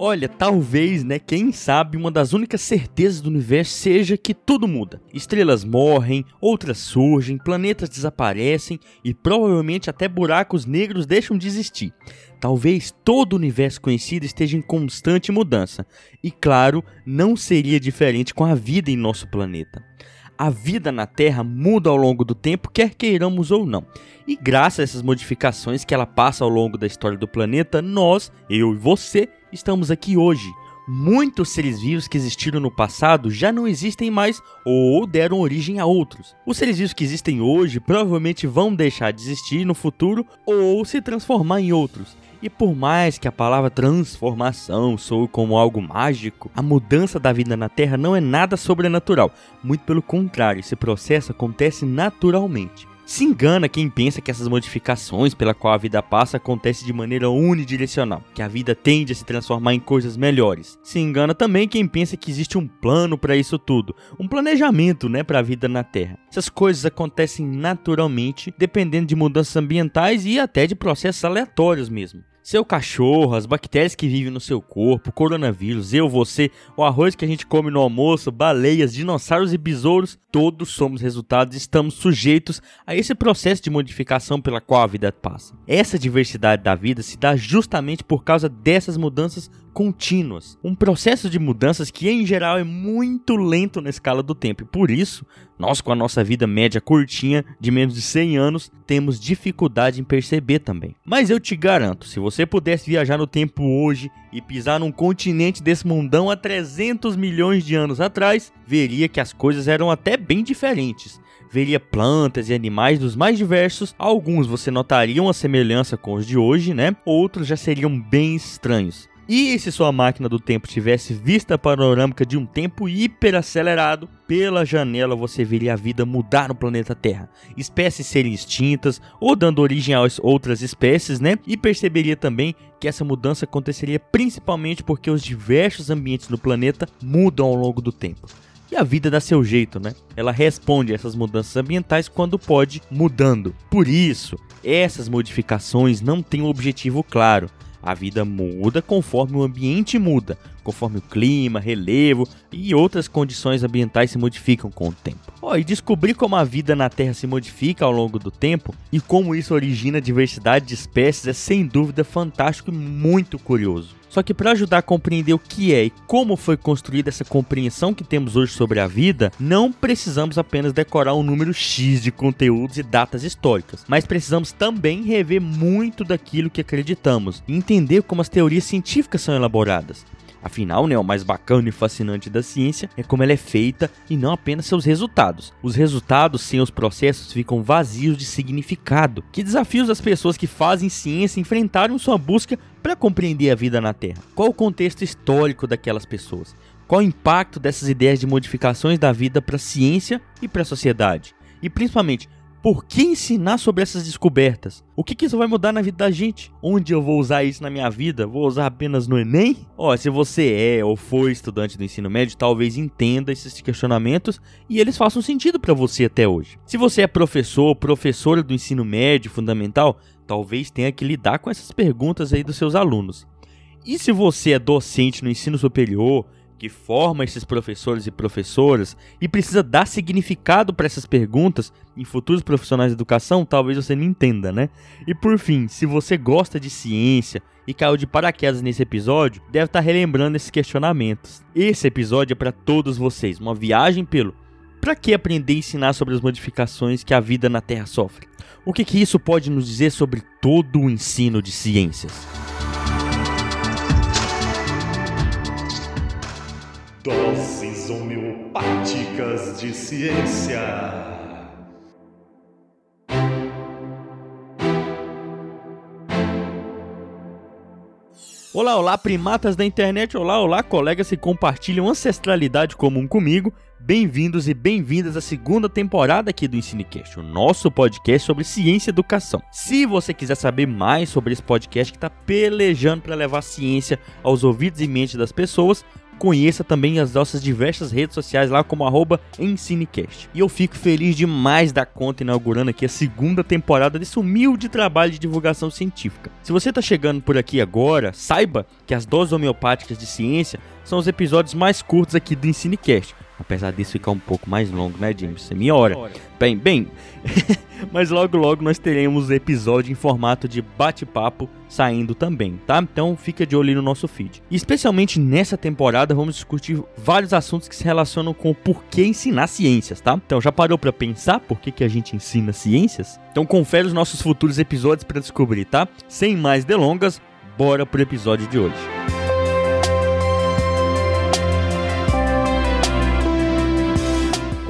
Olha, talvez, né? Quem sabe uma das únicas certezas do universo seja que tudo muda. Estrelas morrem, outras surgem, planetas desaparecem e provavelmente até buracos negros deixam de existir. Talvez todo o universo conhecido esteja em constante mudança. E claro, não seria diferente com a vida em nosso planeta a vida na Terra muda ao longo do tempo, quer queiramos ou não. E graças a essas modificações que ela passa ao longo da história do planeta, nós, eu e você, estamos aqui hoje. Muitos seres vivos que existiram no passado já não existem mais ou deram origem a outros. Os seres vivos que existem hoje provavelmente vão deixar de existir no futuro ou se transformar em outros. E por mais que a palavra transformação soe como algo mágico, a mudança da vida na Terra não é nada sobrenatural. Muito pelo contrário, esse processo acontece naturalmente. Se engana quem pensa que essas modificações pela qual a vida passa acontecem de maneira unidirecional, que a vida tende a se transformar em coisas melhores. Se engana também quem pensa que existe um plano para isso tudo, um planejamento, né, para a vida na Terra. Essas coisas acontecem naturalmente, dependendo de mudanças ambientais e até de processos aleatórios mesmo. Seu cachorro, as bactérias que vivem no seu corpo, coronavírus, eu, você, o arroz que a gente come no almoço, baleias, dinossauros e besouros, todos somos resultados e estamos sujeitos a esse processo de modificação pela qual a vida passa. Essa diversidade da vida se dá justamente por causa dessas mudanças contínuas. Um processo de mudanças que, em geral, é muito lento na escala do tempo. E por isso, nós, com a nossa vida média curtinha, de menos de 100 anos, temos dificuldade em perceber também. Mas eu te garanto, se você pudesse viajar no tempo hoje e pisar num continente desse mundão há 300 milhões de anos atrás, veria que as coisas eram até bem diferentes veria plantas e animais dos mais diversos. Alguns você notaria uma semelhança com os de hoje, né? Outros já seriam bem estranhos. E se sua máquina do tempo tivesse vista panorâmica de um tempo hiperacelerado, pela janela você veria a vida mudar no planeta Terra. Espécies serem extintas ou dando origem a outras espécies, né? E perceberia também que essa mudança aconteceria principalmente porque os diversos ambientes no planeta mudam ao longo do tempo. E a vida dá seu jeito, né? Ela responde a essas mudanças ambientais quando pode, mudando. Por isso, essas modificações não têm um objetivo claro a vida muda conforme o ambiente muda, conforme o clima, relevo e outras condições ambientais se modificam com o tempo. Oh, e descobrir como a vida na Terra se modifica ao longo do tempo e como isso origina a diversidade de espécies é sem dúvida fantástico e muito curioso. Só que para ajudar a compreender o que é e como foi construída essa compreensão que temos hoje sobre a vida, não precisamos apenas decorar um número X de conteúdos e datas históricas, mas precisamos também rever muito daquilo que acreditamos e entender como as teorias científicas são elaboradas. Afinal, né, o mais bacana e fascinante da ciência é como ela é feita e não apenas seus resultados. Os resultados sem os processos ficam vazios de significado. Que desafios as pessoas que fazem ciência enfrentaram sua busca para compreender a vida na Terra? Qual o contexto histórico daquelas pessoas? Qual o impacto dessas ideias de modificações da vida para a ciência e para a sociedade? E principalmente, por que ensinar sobre essas descobertas? O que, que, isso vai mudar na vida da gente? Onde eu vou usar isso na minha vida? Vou usar apenas no Enem? Ó, se você é ou foi estudante do ensino médio, talvez entenda esses questionamentos e eles façam sentido para você até hoje. Se você é professor ou professora do ensino médio fundamental, talvez tenha que lidar com essas perguntas aí dos seus alunos. E se você é docente no ensino superior, que forma esses professores e professoras e precisa dar significado para essas perguntas em futuros profissionais de educação, talvez você não entenda, né? E por fim, se você gosta de ciência e caiu de paraquedas nesse episódio, deve estar tá relembrando esses questionamentos. Esse episódio é para todos vocês, uma viagem pelo para que aprender e ensinar sobre as modificações que a vida na Terra sofre? O que, que isso pode nos dizer sobre todo o ensino de ciências? Doses homeopáticas de ciência. Olá, olá, primatas da internet. Olá, olá, colegas que compartilham ancestralidade comum comigo. Bem-vindos e bem-vindas à segunda temporada aqui do EnsineCast, o nosso podcast sobre ciência e educação. Se você quiser saber mais sobre esse podcast que está pelejando para levar ciência aos ouvidos e mentes das pessoas, conheça também as nossas diversas redes sociais lá como arroba EnsineCast. E eu fico feliz demais da conta inaugurando aqui a segunda temporada desse humilde trabalho de divulgação científica. Se você está chegando por aqui agora, saiba que as doses homeopáticas de ciência são os episódios mais curtos aqui do EnsineCast. Apesar disso ficar um pouco mais longo, né, James? É minha hora. Bem, bem. Mas logo logo nós teremos episódio em formato de bate-papo saindo também, tá? Então fica de olho no nosso feed. E especialmente nessa temporada vamos discutir vários assuntos que se relacionam com o porquê ensinar ciências, tá? Então já parou para pensar por que, que a gente ensina ciências? Então confere os nossos futuros episódios para descobrir, tá? Sem mais delongas, bora pro episódio de hoje.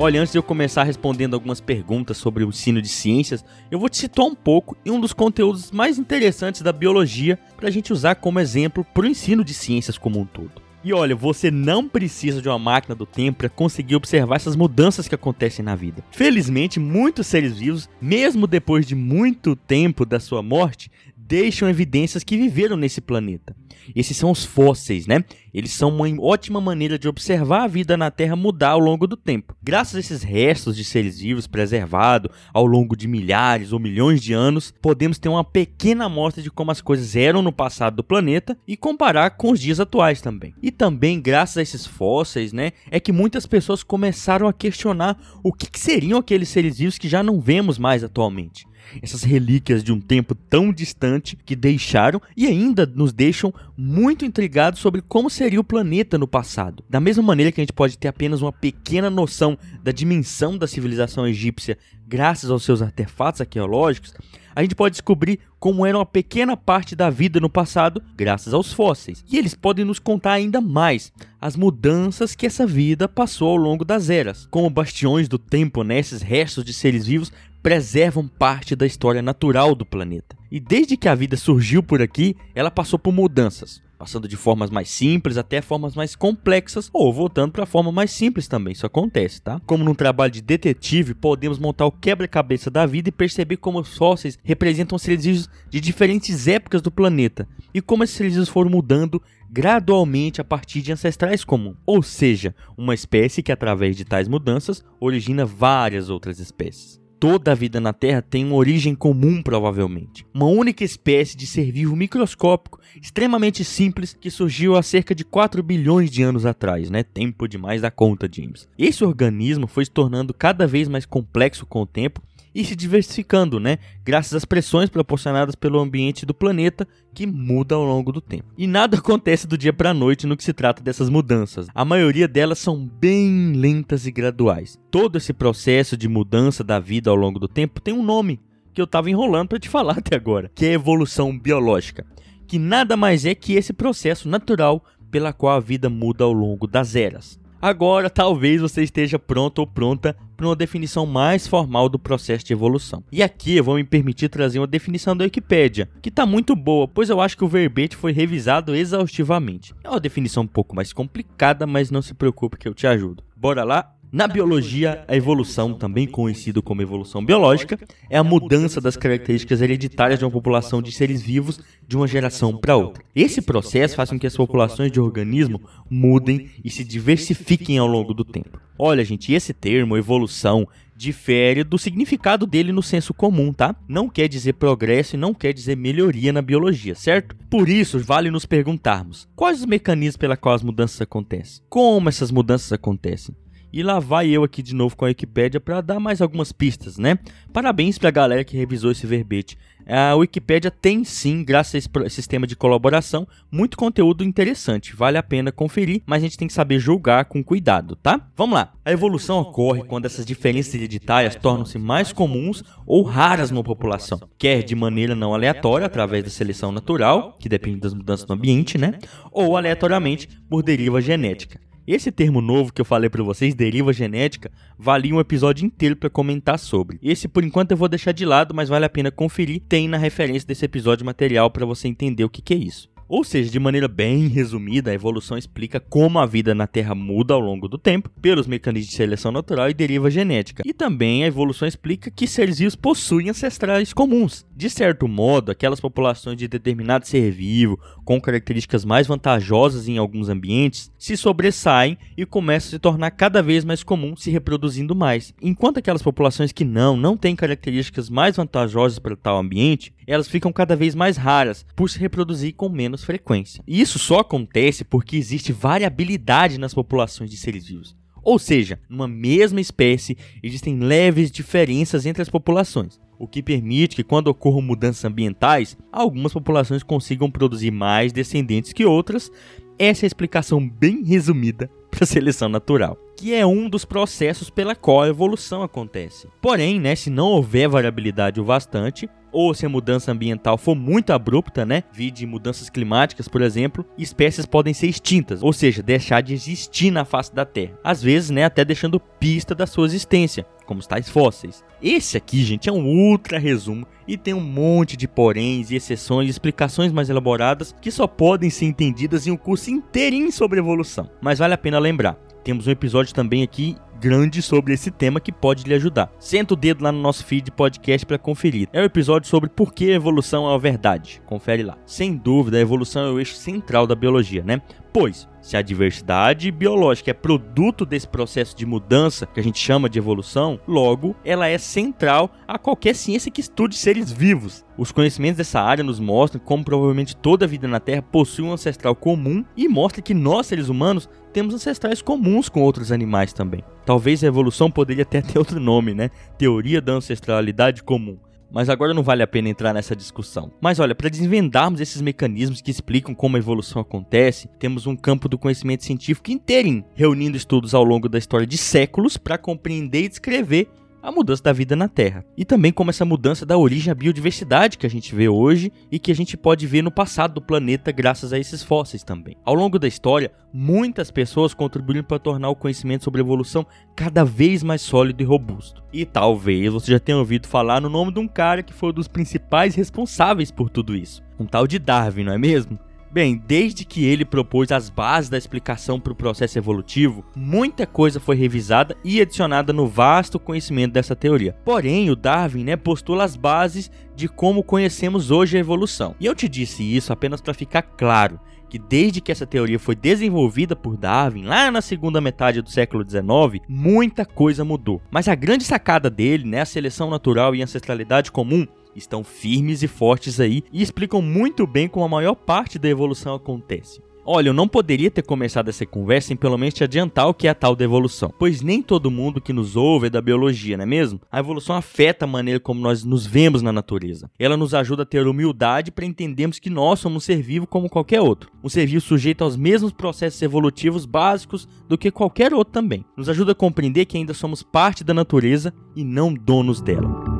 Olha, antes de eu começar respondendo algumas perguntas sobre o ensino de ciências, eu vou te situar um pouco em um dos conteúdos mais interessantes da biologia para a gente usar como exemplo para o ensino de ciências como um todo. E olha, você não precisa de uma máquina do tempo para conseguir observar essas mudanças que acontecem na vida. Felizmente, muitos seres vivos, mesmo depois de muito tempo da sua morte, deixam evidências que viveram nesse planeta. Esses são os fósseis, né? Eles são uma ótima maneira de observar a vida na Terra mudar ao longo do tempo. Graças a esses restos de seres vivos preservados ao longo de milhares ou milhões de anos, podemos ter uma pequena amostra de como as coisas eram no passado do planeta e comparar com os dias atuais também. E também, graças a esses fósseis, né, é que muitas pessoas começaram a questionar o que, que seriam aqueles seres vivos que já não vemos mais atualmente essas relíquias de um tempo tão distante que deixaram e ainda nos deixam muito intrigados sobre como seria o planeta no passado. Da mesma maneira que a gente pode ter apenas uma pequena noção da dimensão da civilização egípcia graças aos seus artefatos arqueológicos, a gente pode descobrir como era uma pequena parte da vida no passado graças aos fósseis. E eles podem nos contar ainda mais as mudanças que essa vida passou ao longo das eras. Como bastiões do tempo, né, restos de seres vivos preservam parte da história natural do planeta. E desde que a vida surgiu por aqui, ela passou por mudanças, passando de formas mais simples até formas mais complexas, ou voltando para a forma mais simples também. Isso acontece, tá? Como num trabalho de detetive, podemos montar o quebra-cabeça da vida e perceber como os fósseis representam seres vivos de diferentes épocas do planeta e como esses seres vivos foram mudando gradualmente a partir de ancestrais comuns, ou seja, uma espécie que através de tais mudanças origina várias outras espécies toda a vida na Terra tem uma origem comum, provavelmente. Uma única espécie de ser vivo microscópico, extremamente simples, que surgiu há cerca de 4 bilhões de anos atrás, né? Tempo demais da conta, James. Esse organismo foi se tornando cada vez mais complexo com o tempo e se diversificando, né? Graças às pressões proporcionadas pelo ambiente do planeta que muda ao longo do tempo. E nada acontece do dia para a noite no que se trata dessas mudanças. A maioria delas são bem lentas e graduais. Todo esse processo de mudança da vida ao longo do tempo tem um nome que eu estava enrolando para te falar até agora, que é evolução biológica, que nada mais é que esse processo natural pela qual a vida muda ao longo das eras. Agora, talvez você esteja pronto ou pronta para uma definição mais formal do processo de evolução. E aqui eu vou me permitir trazer uma definição da Wikipédia, que está muito boa, pois eu acho que o verbete foi revisado exaustivamente. É uma definição um pouco mais complicada, mas não se preocupe que eu te ajudo. Bora lá? Na biologia, a evolução, também conhecido como evolução biológica, é a mudança das características hereditárias de uma população de seres vivos de uma geração para outra. Esse processo faz com que as populações de organismo mudem e se diversifiquem ao longo do tempo. Olha, gente, esse termo, evolução, difere do significado dele no senso comum, tá? Não quer dizer progresso e não quer dizer melhoria na biologia, certo? Por isso, vale nos perguntarmos: quais os mecanismos pela qual as mudanças acontecem? Como essas mudanças acontecem? E lá vai eu aqui de novo com a Wikipédia para dar mais algumas pistas, né? Parabéns para a galera que revisou esse verbete. A Wikipédia tem sim, graças a esse sistema de colaboração, muito conteúdo interessante. Vale a pena conferir, mas a gente tem que saber julgar com cuidado, tá? Vamos lá. A evolução ocorre quando essas diferenças hereditárias tornam-se mais comuns ou raras numa população, quer de maneira não aleatória, através da seleção natural, que depende das mudanças no ambiente, né? Ou aleatoriamente por deriva genética. Esse termo novo que eu falei para vocês, deriva genética, valia um episódio inteiro para comentar sobre. Esse por enquanto eu vou deixar de lado, mas vale a pena conferir. Tem na referência desse episódio material para você entender o que, que é isso. Ou seja, de maneira bem resumida, a evolução explica como a vida na Terra muda ao longo do tempo, pelos mecanismos de seleção natural e deriva genética. E também a evolução explica que seres vivos possuem ancestrais comuns. De certo modo, aquelas populações de determinado ser vivo, com características mais vantajosas em alguns ambientes, se sobressaem e começam a se tornar cada vez mais comum se reproduzindo mais. Enquanto aquelas populações que não, não têm características mais vantajosas para tal ambiente, elas ficam cada vez mais raras por se reproduzir com menos frequência. E isso só acontece porque existe variabilidade nas populações de seres vivos. Ou seja, numa mesma espécie existem leves diferenças entre as populações, o que permite que, quando ocorram mudanças ambientais, algumas populações consigam produzir mais descendentes que outras. Essa é a explicação bem resumida para seleção natural, que é um dos processos pela qual a evolução acontece. Porém, né, se não houver variabilidade o bastante, ou se a mudança ambiental for muito abrupta, né, vide mudanças climáticas, por exemplo, espécies podem ser extintas, ou seja, deixar de existir na face da Terra. Às vezes, né, até deixando pista da sua existência, como os tais fósseis. Esse aqui, gente, é um ultra resumo e tem um monte de poréns e exceções e explicações mais elaboradas que só podem ser entendidas em um curso inteirinho sobre evolução. Mas vale a pena lembrar, temos um episódio também aqui grande sobre esse tema que pode lhe ajudar. Senta o dedo lá no nosso feed podcast para conferir. É um episódio sobre por que a evolução é a verdade. Confere lá. Sem dúvida, a evolução é o eixo central da biologia, né? Pois, se a diversidade biológica é produto desse processo de mudança que a gente chama de evolução, logo ela é central a qualquer ciência que estude seres vivos. Os conhecimentos dessa área nos mostram como provavelmente toda a vida na Terra possui um ancestral comum e mostra que nós, seres humanos, temos ancestrais comuns com outros animais também. Talvez a evolução poderia até ter outro nome, né? Teoria da ancestralidade comum. Mas agora não vale a pena entrar nessa discussão. Mas olha, para desvendarmos esses mecanismos que explicam como a evolução acontece, temos um campo do conhecimento científico inteirinho, reunindo estudos ao longo da história de séculos para compreender e descrever a mudança da vida na Terra. E também como essa mudança da origem à biodiversidade que a gente vê hoje e que a gente pode ver no passado do planeta graças a esses fósseis também. Ao longo da história, muitas pessoas contribuíram para tornar o conhecimento sobre evolução cada vez mais sólido e robusto. E talvez você já tenha ouvido falar no nome de um cara que foi um dos principais responsáveis por tudo isso. Um tal de Darwin, não é mesmo? Bem, desde que ele propôs as bases da explicação para o processo evolutivo, muita coisa foi revisada e adicionada no vasto conhecimento dessa teoria. Porém, o Darwin né, postula as bases de como conhecemos hoje a evolução. E eu te disse isso apenas para ficar claro que desde que essa teoria foi desenvolvida por Darwin, lá na segunda metade do século XIX, muita coisa mudou. Mas a grande sacada dele, né, a seleção natural e ancestralidade comum, estão firmes e fortes aí e explicam muito bem como a maior parte da evolução acontece. Olha, eu não poderia ter começado essa conversa sem pelo menos te adiantar o que é a tal da evolução, pois nem todo mundo que nos ouve é da biologia, não é mesmo? A evolução afeta a maneira como nós nos vemos na natureza. Ela nos ajuda a ter humildade para entendermos que nós somos um ser vivo como qualquer outro, um ser vivo sujeito aos mesmos processos evolutivos básicos do que qualquer outro também. Nos ajuda a compreender que ainda somos parte da natureza e não donos dela.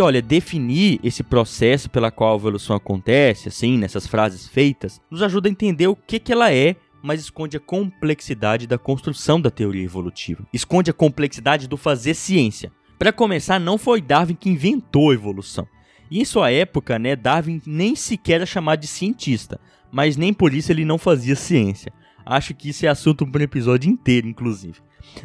E olha, definir esse processo pela qual a evolução acontece, assim, nessas frases feitas, nos ajuda a entender o que, que ela é, mas esconde a complexidade da construção da teoria evolutiva. Esconde a complexidade do fazer ciência. Para começar, não foi Darwin que inventou a evolução. E em sua época, né, Darwin nem sequer era chamado de cientista, mas nem por isso ele não fazia ciência. Acho que isso é assunto para um episódio inteiro, inclusive.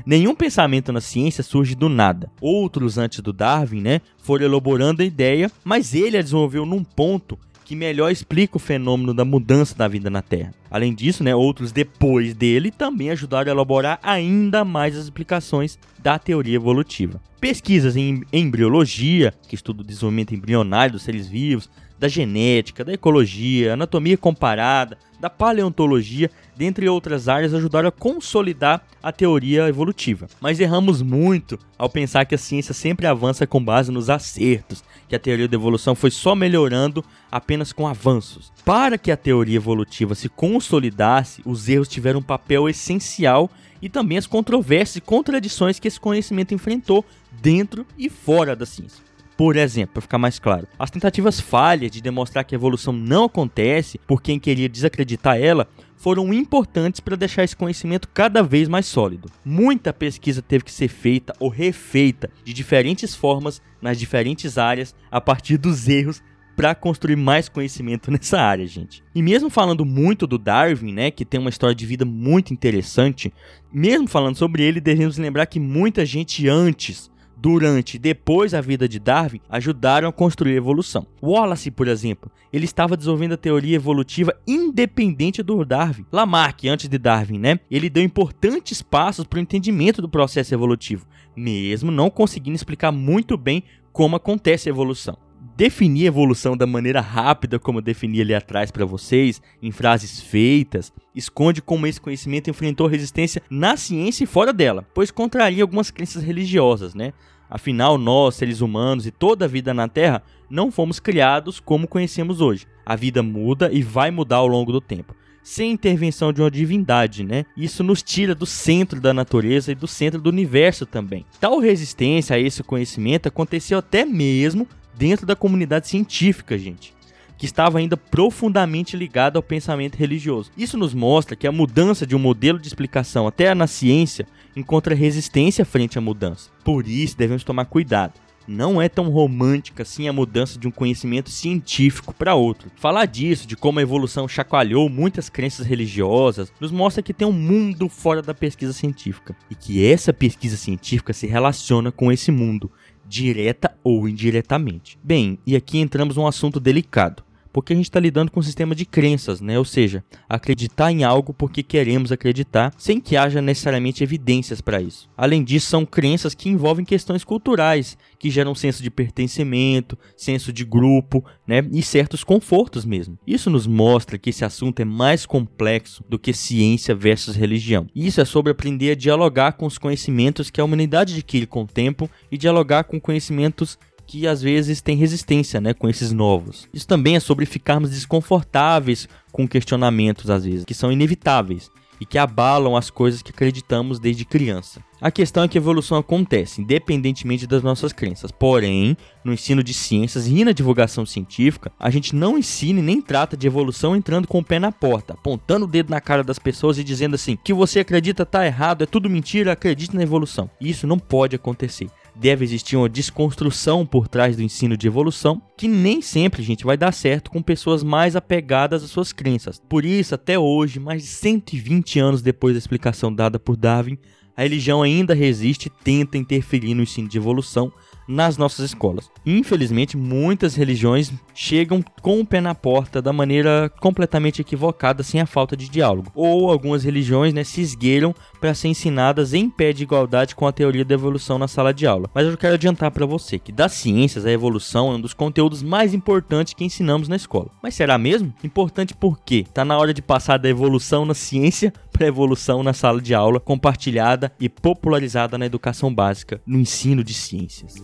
Nenhum pensamento na ciência surge do nada. Outros antes do Darwin, né, foram elaborando a ideia, mas ele a desenvolveu num ponto que melhor explica o fenômeno da mudança da vida na Terra. Além disso, né, outros depois dele também ajudaram a elaborar ainda mais as explicações da teoria evolutiva. Pesquisas em embriologia, que estuda o desenvolvimento embrionário dos seres vivos, da genética, da ecologia, anatomia comparada, da paleontologia, dentre outras áreas, ajudaram a consolidar a teoria evolutiva. Mas erramos muito ao pensar que a ciência sempre avança com base nos acertos, que a teoria da evolução foi só melhorando apenas com avanços. Para que a teoria evolutiva se consolidasse, os erros tiveram um papel essencial e também as controvérsias e contradições que esse conhecimento enfrentou dentro e fora da ciência. Por exemplo, para ficar mais claro, as tentativas falhas de demonstrar que a evolução não acontece por quem queria desacreditar ela foram importantes para deixar esse conhecimento cada vez mais sólido. Muita pesquisa teve que ser feita ou refeita de diferentes formas nas diferentes áreas a partir dos erros para construir mais conhecimento nessa área, gente. E mesmo falando muito do Darwin, né, que tem uma história de vida muito interessante, mesmo falando sobre ele, devemos lembrar que muita gente antes durante e depois da vida de Darwin ajudaram a construir a evolução. Wallace, por exemplo, ele estava desenvolvendo a teoria evolutiva independente do Darwin. Lamarck, antes de Darwin, né? Ele deu importantes passos para o entendimento do processo evolutivo, mesmo não conseguindo explicar muito bem como acontece a evolução definir evolução da maneira rápida como eu defini ali atrás para vocês, em frases feitas, esconde como esse conhecimento enfrentou resistência na ciência e fora dela, pois contraria algumas crenças religiosas, né? Afinal, nós, seres humanos e toda a vida na Terra, não fomos criados como conhecemos hoje. A vida muda e vai mudar ao longo do tempo sem intervenção de uma divindade, né? Isso nos tira do centro da natureza e do centro do universo também. Tal resistência a esse conhecimento aconteceu até mesmo dentro da comunidade científica, gente, que estava ainda profundamente ligada ao pensamento religioso. Isso nos mostra que a mudança de um modelo de explicação até na ciência encontra resistência frente à mudança. Por isso, devemos tomar cuidado. Não é tão romântica assim a mudança de um conhecimento científico para outro. Falar disso, de como a evolução chacoalhou muitas crenças religiosas, nos mostra que tem um mundo fora da pesquisa científica e que essa pesquisa científica se relaciona com esse mundo direta ou indiretamente. Bem, e aqui entramos num assunto delicado, porque a gente está lidando com um sistema de crenças, né? Ou seja, acreditar em algo porque queremos acreditar, sem que haja necessariamente evidências para isso. Além disso, são crenças que envolvem questões culturais, que geram senso de pertencimento, senso de grupo, né? E certos confortos mesmo. Isso nos mostra que esse assunto é mais complexo do que ciência versus religião. Isso é sobre aprender a dialogar com os conhecimentos que a humanidade adquire com o tempo e dialogar com conhecimentos que às vezes tem resistência, né, com esses novos. Isso também é sobre ficarmos desconfortáveis com questionamentos às vezes, que são inevitáveis e que abalam as coisas que acreditamos desde criança. A questão é que a evolução acontece independentemente das nossas crenças. Porém, no ensino de ciências e na divulgação científica, a gente não ensina e nem trata de evolução entrando com o pé na porta, apontando o dedo na cara das pessoas e dizendo assim: que você acredita tá errado, é tudo mentira, acredite na evolução. Isso não pode acontecer deve existir uma desconstrução por trás do ensino de evolução, que nem sempre, gente, vai dar certo com pessoas mais apegadas às suas crenças. Por isso, até hoje, mais de 120 anos depois da explicação dada por Darwin, a religião ainda resiste e tenta interferir no ensino de evolução, nas nossas escolas. Infelizmente, muitas religiões chegam com o pé na porta da maneira completamente equivocada, sem a falta de diálogo. Ou algumas religiões né, se esgueiram para ser ensinadas em pé de igualdade com a teoria da evolução na sala de aula. Mas eu quero adiantar para você que das ciências a evolução é um dos conteúdos mais importantes que ensinamos na escola. Mas será mesmo? Importante porque está na hora de passar da evolução na ciência para a evolução na sala de aula, compartilhada e popularizada na educação básica, no ensino de ciências.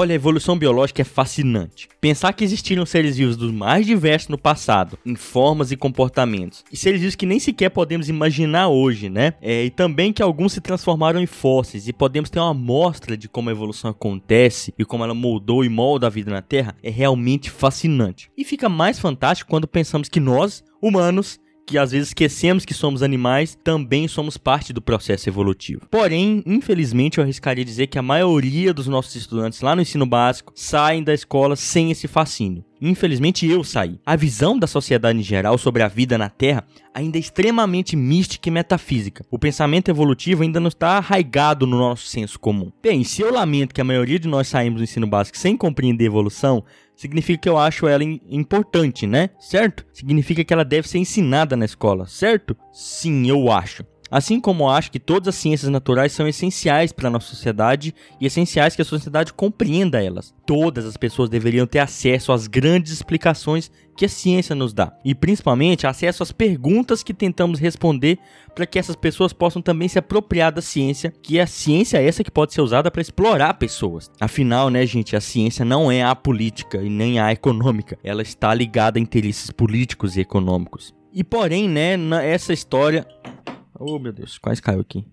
Olha, a evolução biológica é fascinante. Pensar que existiram seres vivos dos mais diversos no passado, em formas e comportamentos, e seres vivos que nem sequer podemos imaginar hoje, né? É, e também que alguns se transformaram em fósseis, e podemos ter uma amostra de como a evolução acontece e como ela moldou e molda a vida na Terra, é realmente fascinante. E fica mais fantástico quando pensamos que nós, humanos, que às vezes esquecemos que somos animais, também somos parte do processo evolutivo. Porém, infelizmente, eu arriscaria dizer que a maioria dos nossos estudantes lá no ensino básico saem da escola sem esse fascínio. Infelizmente eu saí. A visão da sociedade em geral sobre a vida na Terra ainda é extremamente mística e metafísica. O pensamento evolutivo ainda não está arraigado no nosso senso comum. Bem, se eu lamento que a maioria de nós saímos do ensino básico sem compreender evolução, significa que eu acho ela importante, né? Certo? Significa que ela deve ser ensinada na escola, certo? Sim, eu acho. Assim como acho que todas as ciências naturais são essenciais para a nossa sociedade e essenciais que a sociedade compreenda elas. Todas as pessoas deveriam ter acesso às grandes explicações que a ciência nos dá e principalmente acesso às perguntas que tentamos responder para que essas pessoas possam também se apropriar da ciência, que é a ciência essa que pode ser usada para explorar pessoas. Afinal, né, gente, a ciência não é a política e nem a econômica, ela está ligada a interesses políticos e econômicos. E porém, né, essa história Oh, meu Deus, quase caiu aqui.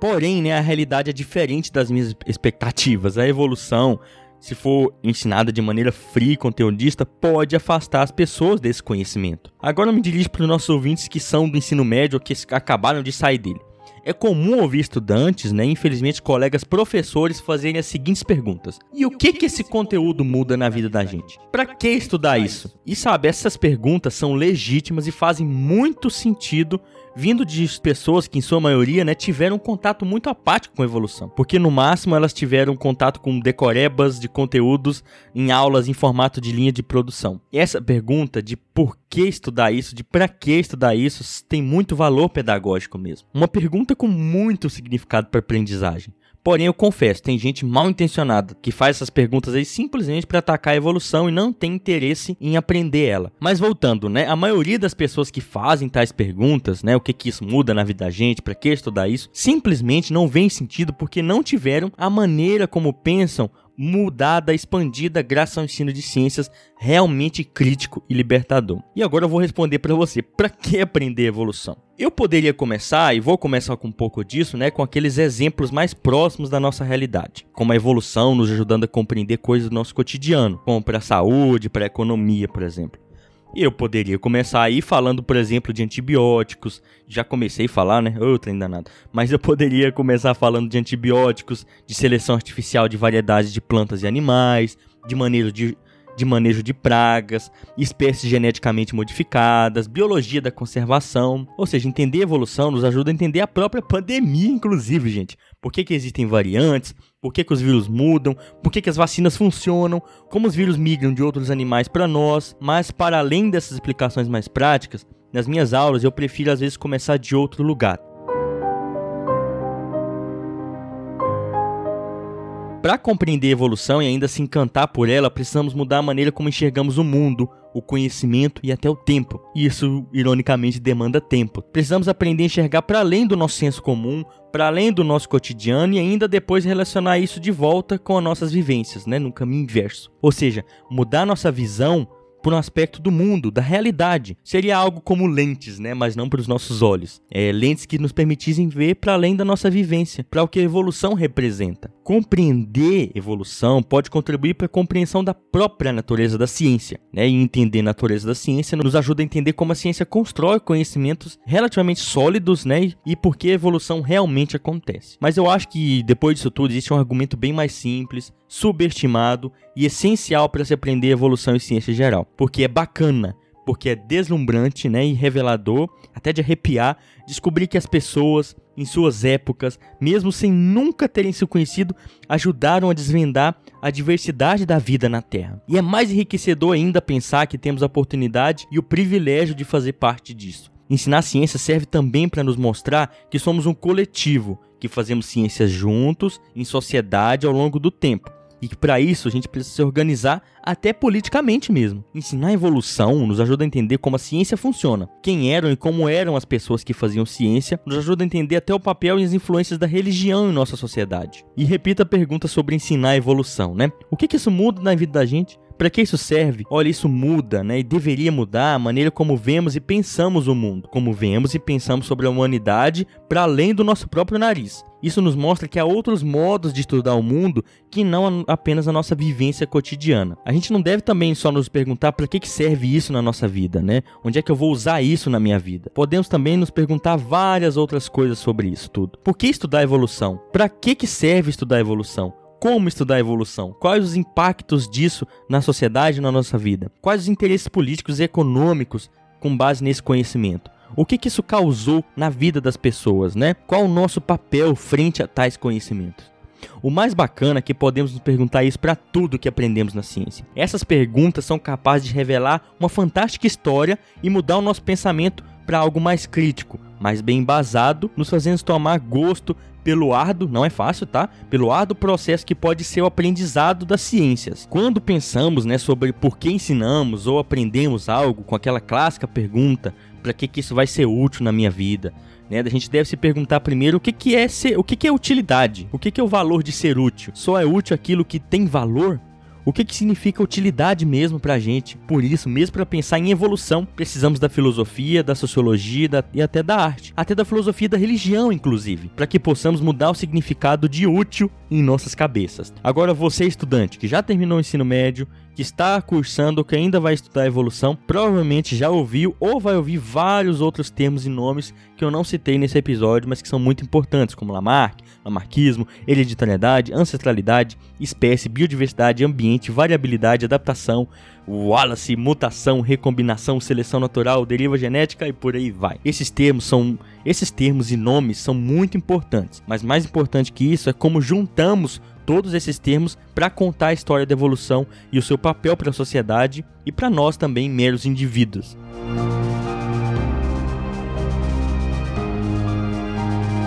Porém, né, a realidade é diferente das minhas expectativas. A evolução, se for ensinada de maneira fria e conteudista, pode afastar as pessoas desse conhecimento. Agora eu me dirijo para os nossos ouvintes que são do ensino médio ou que acabaram de sair dele. É comum ouvir estudantes, né, infelizmente colegas professores fazerem as seguintes perguntas: E o que que esse conteúdo muda na vida da gente? Para que estudar isso? E sabe, essas perguntas são legítimas e fazem muito sentido vindo de pessoas que, em sua maioria, né, tiveram um contato muito apático com a evolução. Porque, no máximo, elas tiveram contato com decorebas de conteúdos em aulas em formato de linha de produção. E essa pergunta de por que estudar isso, de para que estudar isso, tem muito valor pedagógico mesmo. Uma pergunta com muito significado para aprendizagem. Porém, eu confesso, tem gente mal intencionada que faz essas perguntas aí simplesmente para atacar a evolução e não tem interesse em aprender ela. Mas voltando, né? A maioria das pessoas que fazem tais perguntas, né? O que que isso muda na vida da gente, para que estudar isso, simplesmente não vem sentido porque não tiveram a maneira como pensam mudada, expandida graças ao ensino de ciências realmente crítico e libertador. E agora eu vou responder para você, para que aprender evolução? Eu poderia começar, e vou começar com um pouco disso, né, com aqueles exemplos mais próximos da nossa realidade, como a evolução nos ajudando a compreender coisas do nosso cotidiano, como para a saúde, para a economia, por exemplo. E eu poderia começar aí falando, por exemplo, de antibióticos. Já comecei a falar, né? Outra ainda nada. Mas eu poderia começar falando de antibióticos, de seleção artificial de variedades de plantas e animais, de manejo de, de manejo de pragas, espécies geneticamente modificadas, biologia da conservação. Ou seja, entender a evolução nos ajuda a entender a própria pandemia, inclusive, gente. Por que, que existem variantes? por que, que os vírus mudam, por que, que as vacinas funcionam, como os vírus migram de outros animais para nós. Mas, para além dessas explicações mais práticas, nas minhas aulas eu prefiro às vezes começar de outro lugar. Para compreender a evolução e ainda se encantar por ela, precisamos mudar a maneira como enxergamos o mundo, o conhecimento e até o tempo. Isso, ironicamente, demanda tempo. Precisamos aprender a enxergar para além do nosso senso comum, para além do nosso cotidiano e ainda depois relacionar isso de volta com as nossas vivências, né, no caminho inverso. Ou seja, mudar nossa visão por um aspecto do mundo, da realidade. Seria algo como lentes, né? Mas não para os nossos olhos. É, lentes que nos permitissem ver para além da nossa vivência, para o que a evolução representa. Compreender evolução pode contribuir para a compreensão da própria natureza da ciência, né? E entender a natureza da ciência nos ajuda a entender como a ciência constrói conhecimentos relativamente sólidos, né? E por que a evolução realmente acontece. Mas eu acho que depois disso tudo existe um argumento bem mais simples, subestimado e essencial para se aprender evolução e ciência geral, porque é bacana, porque é deslumbrante, né, e revelador, até de arrepiar, descobrir que as pessoas, em suas épocas, mesmo sem nunca terem se conhecido, ajudaram a desvendar a diversidade da vida na Terra. E é mais enriquecedor ainda pensar que temos a oportunidade e o privilégio de fazer parte disso. Ensinar ciência serve também para nos mostrar que somos um coletivo, que fazemos ciências juntos, em sociedade ao longo do tempo e que para isso a gente precisa se organizar até politicamente mesmo. Ensinar a evolução nos ajuda a entender como a ciência funciona, quem eram e como eram as pessoas que faziam ciência, nos ajuda a entender até o papel e as influências da religião em nossa sociedade. E repita a pergunta sobre ensinar a evolução, né? O que, que isso muda na vida da gente? Para que isso serve? Olha, isso muda, né? E deveria mudar a maneira como vemos e pensamos o mundo, como vemos e pensamos sobre a humanidade para além do nosso próprio nariz. Isso nos mostra que há outros modos de estudar o mundo que não apenas a nossa vivência cotidiana. A gente não deve também só nos perguntar para que serve isso na nossa vida, né? Onde é que eu vou usar isso na minha vida? Podemos também nos perguntar várias outras coisas sobre isso tudo. Por que estudar evolução? Para que serve estudar evolução? Como estudar a evolução, quais os impactos disso na sociedade e na nossa vida, quais os interesses políticos e econômicos com base nesse conhecimento. O que, que isso causou na vida das pessoas, né? Qual o nosso papel frente a tais conhecimentos? O mais bacana é que podemos nos perguntar isso para tudo que aprendemos na ciência. Essas perguntas são capazes de revelar uma fantástica história e mudar o nosso pensamento para algo mais crítico, mais bem embasado, nos fazendo tomar gosto pelo árduo, não é fácil, tá? Pelo árduo processo que pode ser o aprendizado das ciências. Quando pensamos, né, sobre por que ensinamos ou aprendemos algo com aquela clássica pergunta, para que que isso vai ser útil na minha vida? Né? A gente deve se perguntar primeiro o que, que é ser, o que, que é utilidade, o que, que é o valor de ser útil. Só é útil aquilo que tem valor? O que, que significa utilidade mesmo pra gente. Por isso, mesmo para pensar em evolução, precisamos da filosofia, da sociologia da, e até da arte, até da filosofia da religião, inclusive, para que possamos mudar o significado de útil em nossas cabeças. Agora, você, estudante, que já terminou o ensino médio, que está cursando ou que ainda vai estudar evolução, provavelmente já ouviu ou vai ouvir vários outros termos e nomes que eu não citei nesse episódio, mas que são muito importantes, como Lamarck, Lamarquismo, hereditariedade, ancestralidade, espécie, biodiversidade, ambiente, variabilidade, adaptação, Wallace, mutação, recombinação, seleção natural, deriva genética e por aí vai. Esses termos são esses termos e nomes são muito importantes, mas mais importante que isso é como juntamos todos esses termos para contar a história da evolução e o seu papel para a sociedade e para nós também, meros indivíduos.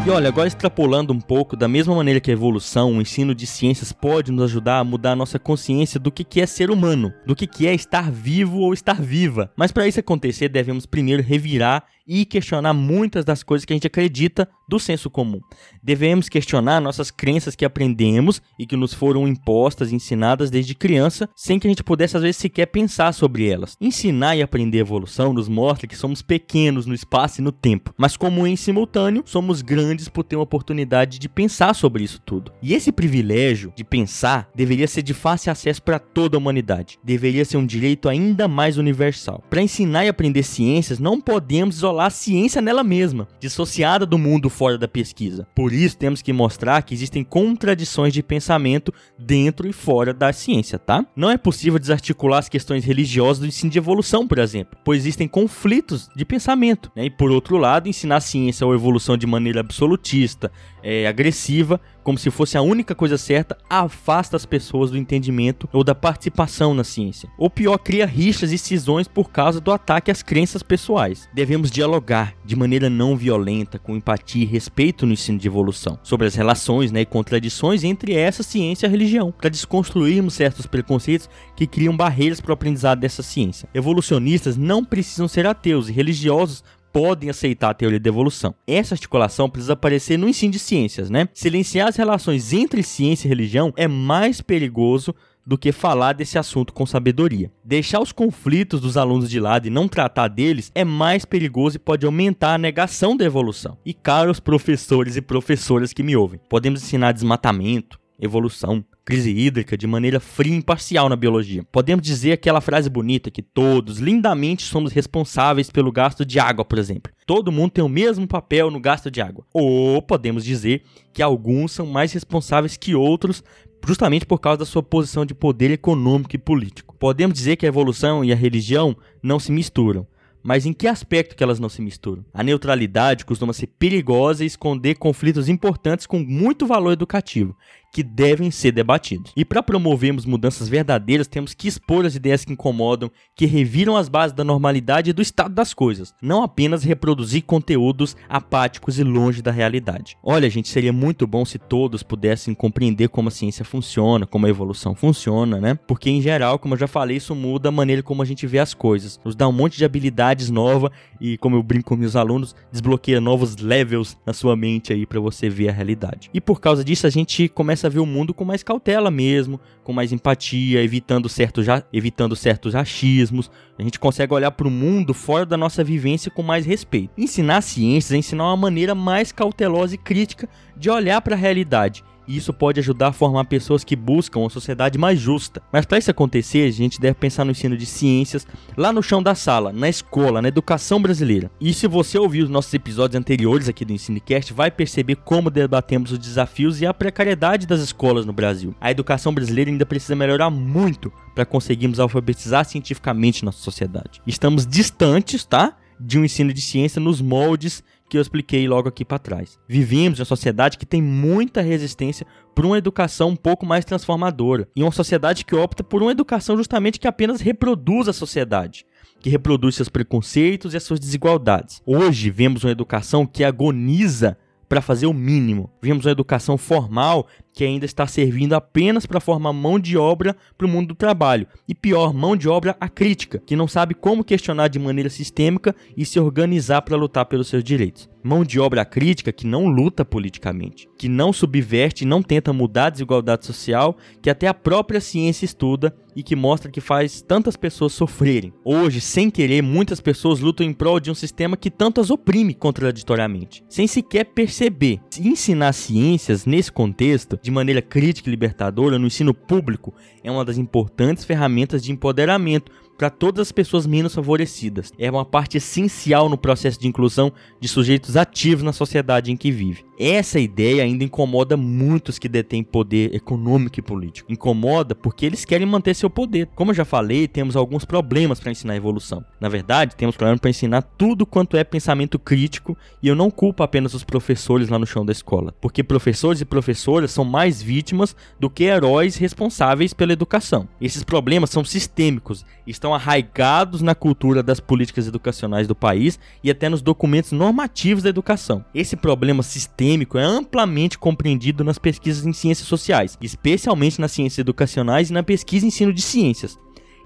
E olha, agora extrapolando um pouco, da mesma maneira que a evolução, o ensino de ciências pode nos ajudar a mudar a nossa consciência do que é ser humano, do que é estar vivo ou estar viva. Mas para isso acontecer, devemos primeiro revirar e questionar muitas das coisas que a gente acredita do senso comum. Devemos questionar nossas crenças que aprendemos e que nos foram impostas ensinadas desde criança, sem que a gente pudesse às vezes sequer pensar sobre elas. Ensinar e aprender evolução nos mostra que somos pequenos no espaço e no tempo, mas como em simultâneo somos grandes por ter uma oportunidade de pensar sobre isso tudo. E esse privilégio de pensar deveria ser de fácil acesso para toda a humanidade. Deveria ser um direito ainda mais universal. Para ensinar e aprender ciências, não podemos isolar a ciência nela mesma, dissociada do mundo fora da pesquisa. Por isso, temos que mostrar que existem contradições de pensamento dentro e fora da ciência, tá? Não é possível desarticular as questões religiosas do ensino de evolução, por exemplo, pois existem conflitos de pensamento. Né? E por outro lado, ensinar ciência ou evolução de maneira absolutista, é, agressiva, como se fosse a única coisa certa, afasta as pessoas do entendimento ou da participação na ciência. Ou pior, cria rixas e cisões por causa do ataque às crenças pessoais. Devemos dialogar de maneira não violenta, com empatia e respeito no ensino de evolução, sobre as relações né, e contradições entre essa ciência e a religião, para desconstruirmos certos preconceitos que criam barreiras para o aprendizado dessa ciência. Evolucionistas não precisam ser ateus e religiosos podem aceitar a teoria da evolução. Essa articulação precisa aparecer no ensino de ciências, né? Silenciar as relações entre ciência e religião é mais perigoso do que falar desse assunto com sabedoria. Deixar os conflitos dos alunos de lado e não tratar deles é mais perigoso e pode aumentar a negação da evolução. E caros professores e professoras que me ouvem, podemos ensinar desmatamento, evolução, crise hídrica de maneira fria e imparcial na biologia. Podemos dizer aquela frase bonita que todos lindamente somos responsáveis pelo gasto de água, por exemplo. Todo mundo tem o mesmo papel no gasto de água. Ou podemos dizer que alguns são mais responsáveis que outros justamente por causa da sua posição de poder econômico e político. Podemos dizer que a evolução e a religião não se misturam. Mas em que aspecto que elas não se misturam? A neutralidade costuma ser perigosa e esconder conflitos importantes com muito valor educativo, que devem ser debatidos. E para promovermos mudanças verdadeiras, temos que expor as ideias que incomodam, que reviram as bases da normalidade e do estado das coisas, não apenas reproduzir conteúdos apáticos e longe da realidade. Olha, gente, seria muito bom se todos pudessem compreender como a ciência funciona, como a evolução funciona, né? Porque em geral, como eu já falei, isso muda a maneira como a gente vê as coisas, nos dá um monte de habilidades novas e, como eu brinco com meus alunos, desbloqueia novos levels na sua mente aí para você ver a realidade. E por causa disso, a gente começa começa a ver o mundo com mais cautela mesmo, com mais empatia, evitando, certo, já, evitando certos achismos. A gente consegue olhar para o mundo fora da nossa vivência com mais respeito. Ensinar ciências é ensinar uma maneira mais cautelosa e crítica de olhar para a realidade e isso pode ajudar a formar pessoas que buscam uma sociedade mais justa. Mas para isso acontecer, a gente deve pensar no ensino de ciências lá no chão da sala, na escola, na educação brasileira. E se você ouviu os nossos episódios anteriores aqui do Ensinecast, vai perceber como debatemos os desafios e a precariedade das escolas no Brasil. A educação brasileira ainda precisa melhorar muito para conseguirmos alfabetizar cientificamente nossa sociedade. Estamos distantes, tá? De um ensino de ciência nos moldes que eu expliquei logo aqui para trás. Vivemos em uma sociedade que tem muita resistência por uma educação um pouco mais transformadora, e uma sociedade que opta por uma educação justamente que apenas reproduz a sociedade que reproduz seus preconceitos e as suas desigualdades. Hoje vemos uma educação que agoniza para fazer o mínimo. Vemos uma educação formal que ainda está servindo apenas para formar mão de obra para o mundo do trabalho. E pior, mão de obra acrítica, que não sabe como questionar de maneira sistêmica e se organizar para lutar pelos seus direitos mão de obra crítica que não luta politicamente, que não subverte e não tenta mudar a desigualdade social, que até a própria ciência estuda e que mostra que faz tantas pessoas sofrerem. Hoje, sem querer, muitas pessoas lutam em prol de um sistema que tanto as oprime contraditoriamente, sem sequer perceber. Ensinar ciências nesse contexto, de maneira crítica e libertadora, no ensino público, é uma das importantes ferramentas de empoderamento para todas as pessoas menos favorecidas. É uma parte essencial no processo de inclusão de sujeitos ativos na sociedade em que vive. Essa ideia ainda incomoda muitos que detêm poder econômico e político. Incomoda porque eles querem manter seu poder. Como eu já falei, temos alguns problemas para ensinar a evolução. Na verdade, temos problemas para ensinar tudo quanto é pensamento crítico e eu não culpo apenas os professores lá no chão da escola, porque professores e professoras são mais vítimas do que heróis responsáveis pela educação. Esses problemas são sistêmicos, estão arraigados na cultura das políticas educacionais do país e até nos documentos normativos da educação. Esse problema sistêmico é amplamente compreendido nas pesquisas em ciências sociais, especialmente nas ciências educacionais e na pesquisa e ensino de ciências.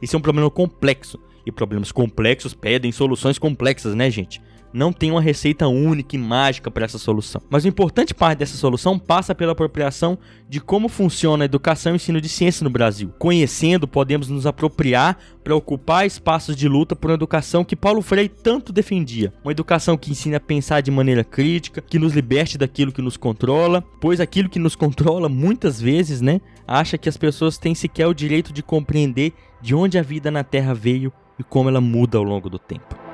Esse é um problema complexo, e problemas complexos pedem soluções complexas, né, gente? Não tem uma receita única e mágica para essa solução. Mas o importante parte dessa solução passa pela apropriação de como funciona a educação e ensino de ciência no Brasil. Conhecendo, podemos nos apropriar para ocupar espaços de luta por uma educação que Paulo Freire tanto defendia. Uma educação que ensina a pensar de maneira crítica, que nos liberte daquilo que nos controla, pois aquilo que nos controla muitas vezes, né, acha que as pessoas têm sequer o direito de compreender de onde a vida na Terra veio e como ela muda ao longo do tempo.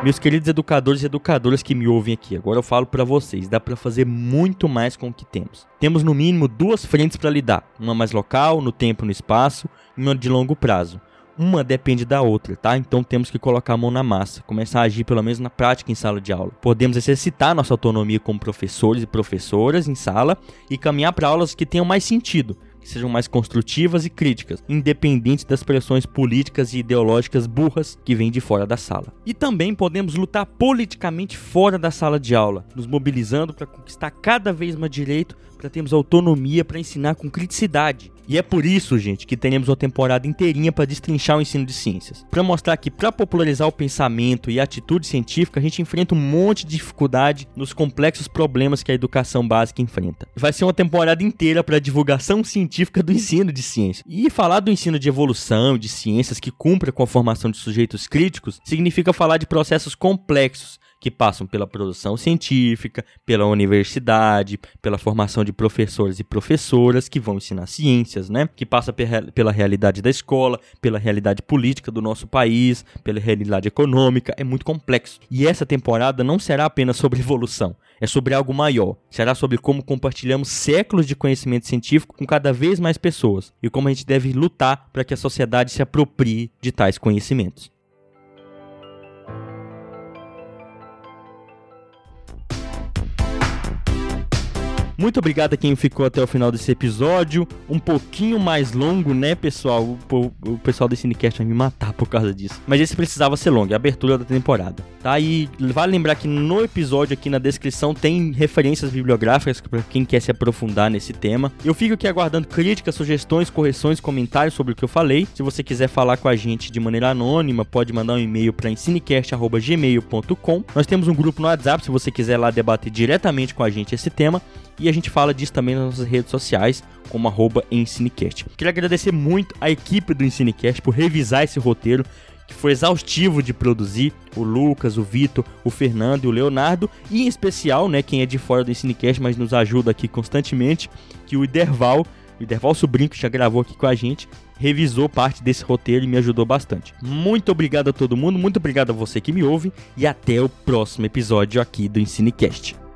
Meus queridos educadores e educadoras que me ouvem aqui, agora eu falo para vocês, dá para fazer muito mais com o que temos. Temos no mínimo duas frentes para lidar, uma mais local, no tempo no espaço, e uma de longo prazo. Uma depende da outra, tá? Então temos que colocar a mão na massa, começar a agir pelo menos na prática em sala de aula. Podemos exercitar nossa autonomia como professores e professoras em sala e caminhar para aulas que tenham mais sentido, que sejam mais construtivas e críticas, independentes das pressões políticas e ideológicas burras que vêm de fora da sala. E também podemos lutar politicamente fora da sala de aula, nos mobilizando para conquistar cada vez mais direito para termos autonomia para ensinar com criticidade. E é por isso, gente, que teremos uma temporada inteirinha para destrinchar o ensino de ciências. Para mostrar que para popularizar o pensamento e a atitude científica, a gente enfrenta um monte de dificuldade nos complexos problemas que a educação básica enfrenta. Vai ser uma temporada inteira para divulgação científica do ensino de ciência. E falar do ensino de evolução, de ciências que cumpra com a formação de sujeitos críticos, significa falar de processos complexos que passam pela produção científica, pela universidade, pela formação de professores e professoras que vão ensinar ciências, né? Que passa pela realidade da escola, pela realidade política do nosso país, pela realidade econômica, é muito complexo. E essa temporada não será apenas sobre evolução, é sobre algo maior. Será sobre como compartilhamos séculos de conhecimento científico com cada vez mais pessoas e como a gente deve lutar para que a sociedade se aproprie de tais conhecimentos. Muito obrigado a quem ficou até o final desse episódio. Um pouquinho mais longo, né, pessoal? O, o pessoal do Cinecast vai me matar por causa disso. Mas esse precisava ser longo, é a abertura da temporada. Tá? E vale lembrar que no episódio aqui na descrição tem referências bibliográficas para quem quer se aprofundar nesse tema. Eu fico aqui aguardando críticas, sugestões, correções, comentários sobre o que eu falei. Se você quiser falar com a gente de maneira anônima, pode mandar um e-mail para ensinecast.gmail.com. Nós temos um grupo no WhatsApp se você quiser lá debater diretamente com a gente esse tema. E a gente fala disso também nas nossas redes sociais, como arroba Ensinecast. Queria agradecer muito a equipe do Ensinecast por revisar esse roteiro, que foi exaustivo de produzir, o Lucas, o Vitor, o Fernando e o Leonardo, e em especial, né, quem é de fora do Ensinecast, mas nos ajuda aqui constantemente, que o Iderval, o Iderval Sobrinho, que já gravou aqui com a gente, revisou parte desse roteiro e me ajudou bastante. Muito obrigado a todo mundo, muito obrigado a você que me ouve, e até o próximo episódio aqui do Ensinecast.